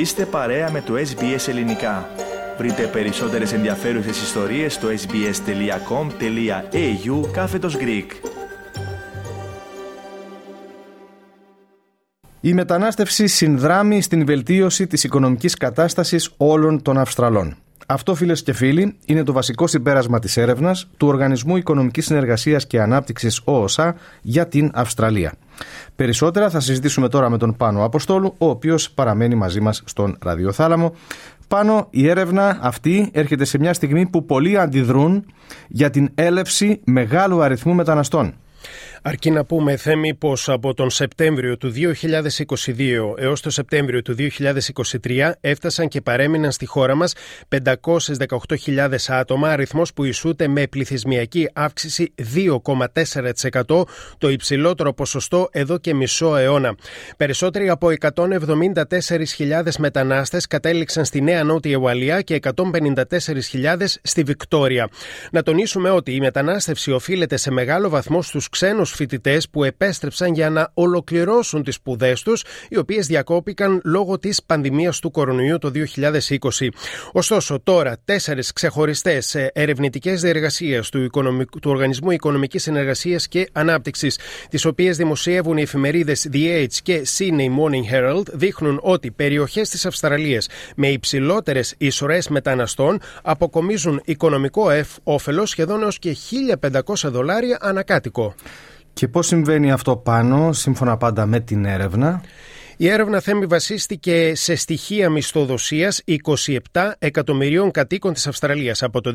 Είστε παρέα με το SBS Ελληνικά. Βρείτε περισσότερες ενδιαφέρουσες ιστορίες στο sbs.com.au κάθετος Greek. Η μετανάστευση συνδράμει στην βελτίωση της οικονομικής κατάστασης όλων των Αυστραλών. Αυτό, φίλες και φίλοι, είναι το βασικό συμπέρασμα της έρευνας του Οργανισμού Οικονομικής Συνεργασίας και Ανάπτυξης ΟΟΣΑ για την Αυστραλία. Περισσότερα θα συζητήσουμε τώρα με τον Πάνο Αποστόλου, ο οποίος παραμένει μαζί μας στον ραδιοθάλαμο. Πάνω η έρευνα αυτή έρχεται σε μια στιγμή που πολλοί αντιδρούν για την έλευση μεγάλου αριθμού μεταναστών. Αρκεί να πούμε, Θέμη, πως από τον Σεπτέμβριο του 2022 έως το Σεπτέμβριο του 2023 έφτασαν και παρέμειναν στη χώρα μας 518.000 άτομα, αριθμός που ισούται με πληθυσμιακή αύξηση 2,4%, το υψηλότερο ποσοστό εδώ και μισό αιώνα. Περισσότεροι από 174.000 μετανάστες κατέληξαν στη Νέα Νότια Ουαλία και 154.000 στη Βικτόρια. Να τονίσουμε ότι η μετανάστευση οφείλεται σε μεγάλο βαθμό στους ξένους φοιτητές που επέστρεψαν για να ολοκληρώσουν τις σπουδές τους, οι οποίες διακόπηκαν λόγω της πανδημίας του κορονοϊού το 2020. Ωστόσο, τώρα τέσσερις ξεχωριστές ε, ερευνητικές διεργασίες του, του Οργανισμού Οικονομικής Συνεργασίας και Ανάπτυξης, τις οποίες δημοσιεύουν οι εφημερίδες The Age και Sydney Morning Herald, δείχνουν ότι περιοχές της Αυστραλίας με υψηλότερες ισορέ μεταναστών αποκομίζουν οικονομικό όφελος σχεδόν έως και 1.500 δολάρια ανακάτοικο. Και πώς συμβαίνει αυτό πάνω, σύμφωνα πάντα με την έρευνα; Η έρευνα θέμη βασίστηκε σε στοιχεία μισθοδοσίας 27 εκατομμυρίων κατοίκων της Αυστραλίας από το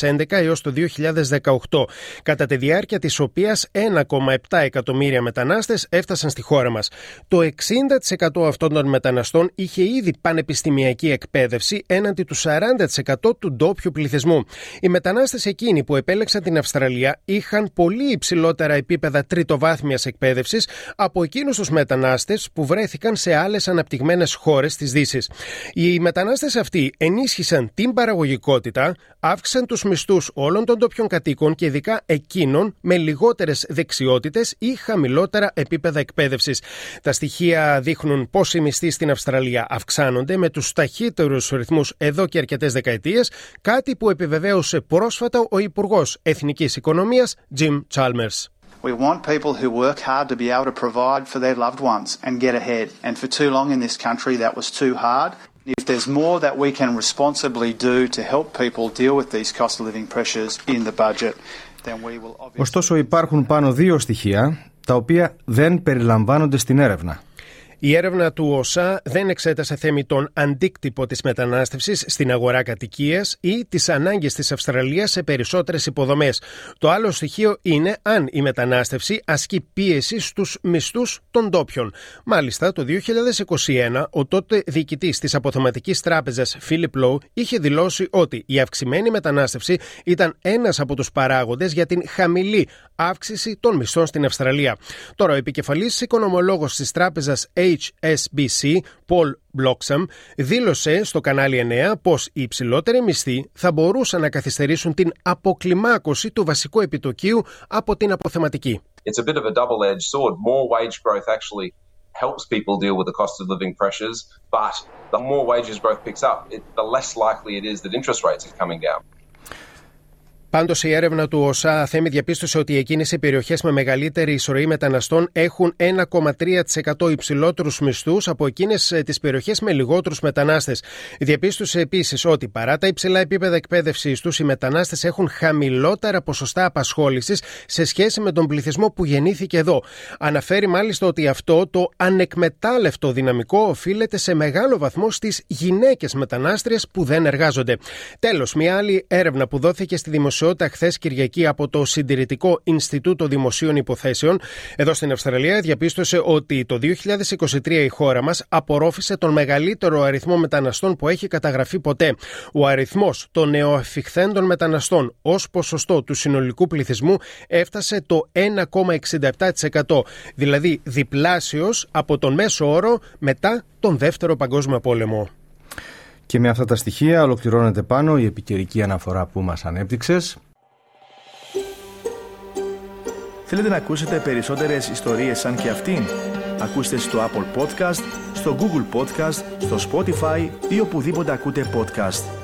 2011 έως το 2018, κατά τη διάρκεια της οποίας 1,7 εκατομμύρια μετανάστες έφτασαν στη χώρα μας. Το 60% αυτών των μεταναστών είχε ήδη πανεπιστημιακή εκπαίδευση έναντι του 40% του ντόπιου πληθυσμού. Οι μετανάστες εκείνοι που επέλεξαν την Αυστραλία είχαν πολύ υψηλότερα επίπεδα τριτοβάθμιας εκπαίδευσης από εκείνους τους μετανάστες που βρέθηκαν σε άλλες αναπτυγμένες χώρες της Δύσης. Οι μετανάστες αυτοί ενίσχυσαν την παραγωγικότητα, αύξησαν τους μισθούς όλων των τοπιών κατοίκων και ειδικά εκείνων με λιγότερες δεξιότητες ή χαμηλότερα επίπεδα εκπαίδευσης. Τα στοιχεία δείχνουν πω οι μισθοί στην Αυστραλία αυξάνονται με τους ταχύτερους ρυθμούς εδώ και αρκετές δεκαετίες, κάτι που επιβεβαίωσε πρόσφατα ο Υπουργός Εθνικής Οικονομίας Jim Chalmers. We want people who work hard to be able to provide for their loved ones and get ahead. And for too long in this country, that was too hard. If there's more that we can responsibly do to help people deal with these cost of living pressures in the budget, then we will obviously... Ωστόσο υπάρχουν πάνω δύο στοιχεία τα οποία δεν περιλαμβάνονται στην έρευνα. Η έρευνα του ΟΣΑ δεν εξέτασε θέμη τον αντίκτυπο της μετανάστευσης στην αγορά κατοικίας ή τις ανάγκες της Αυστραλίας σε περισσότερες υποδομές. Το άλλο στοιχείο είναι αν η μετανάστευση ασκεί πίεση στους μισθούς των ντόπιων. Μάλιστα, το 2021, ο τότε διοικητής της αποθεματικής τράπεζας Φίλιπ Λόου είχε δηλώσει ότι η αυξημένη μετανάστευση ήταν ένας από τους παράγοντες για την χαμηλή αύξηση των μισθών στην Αυστραλία. Τώρα, ο επικεφαλής οικονομολόγος της τράπεζας HSBC, Paul Bloxham, δήλωσε στο κανάλι 9 πως οι υψηλότεροι μισθοί θα μπορούσαν να καθυστερήσουν την αποκλιμάκωση του βασικού επιτοκίου από την αποθεματική. It's a bit of a double-edged sword. More wage growth actually helps people deal with the cost of living pressures, but the more wages growth picks up, it, the less likely it is that interest rates are coming down. Πάντως, η έρευνα του ΟΣΑ Θέμη διαπίστωσε ότι εκείνες οι περιοχές με μεγαλύτερη ισορροή μεταναστών έχουν 1,3% υψηλότερους μισθούς από εκείνες τις περιοχές με λιγότερους μετανάστες. Διαπίστωσε επίσης ότι παρά τα υψηλά επίπεδα εκπαίδευσή τους, οι μετανάστες έχουν χαμηλότερα ποσοστά απασχόλησης σε σχέση με τον πληθυσμό που γεννήθηκε εδώ. Αναφέρει μάλιστα ότι αυτό το ανεκμετάλλευτο δυναμικό οφείλεται σε μεγάλο βαθμό στις γυναίκες μετανάστριες που δεν εργάζονται. Τέλος, μια άλλη έρευνα που δόθηκε στη δημοσιογραφία δημοσιότητα χθες Κυριακή από το Συντηρητικό Ινστιτούτο Δημοσίων Υποθέσεων εδώ στην Αυστραλία διαπίστωσε ότι το 2023 η χώρα μας απορρόφησε τον μεγαλύτερο αριθμό μεταναστών που έχει καταγραφεί ποτέ. Ο αριθμός των νεοαφιχθέντων μεταναστών ως ποσοστό του συνολικού πληθυσμού έφτασε το 1,67%, δηλαδή διπλάσιος από τον μέσο όρο μετά τον Δεύτερο Παγκόσμιο Πόλεμο. Και με αυτά τα στοιχεία ολοκληρώνεται πάνω η επικαιρική αναφορά που μας ανέπτυξες. Θέλετε να ακούσετε περισσότερες ιστορίες σαν και αυτήν; Ακούστε στο Apple Podcast, στο Google Podcast, στο Spotify ή οπουδήποτε ακούτε podcast.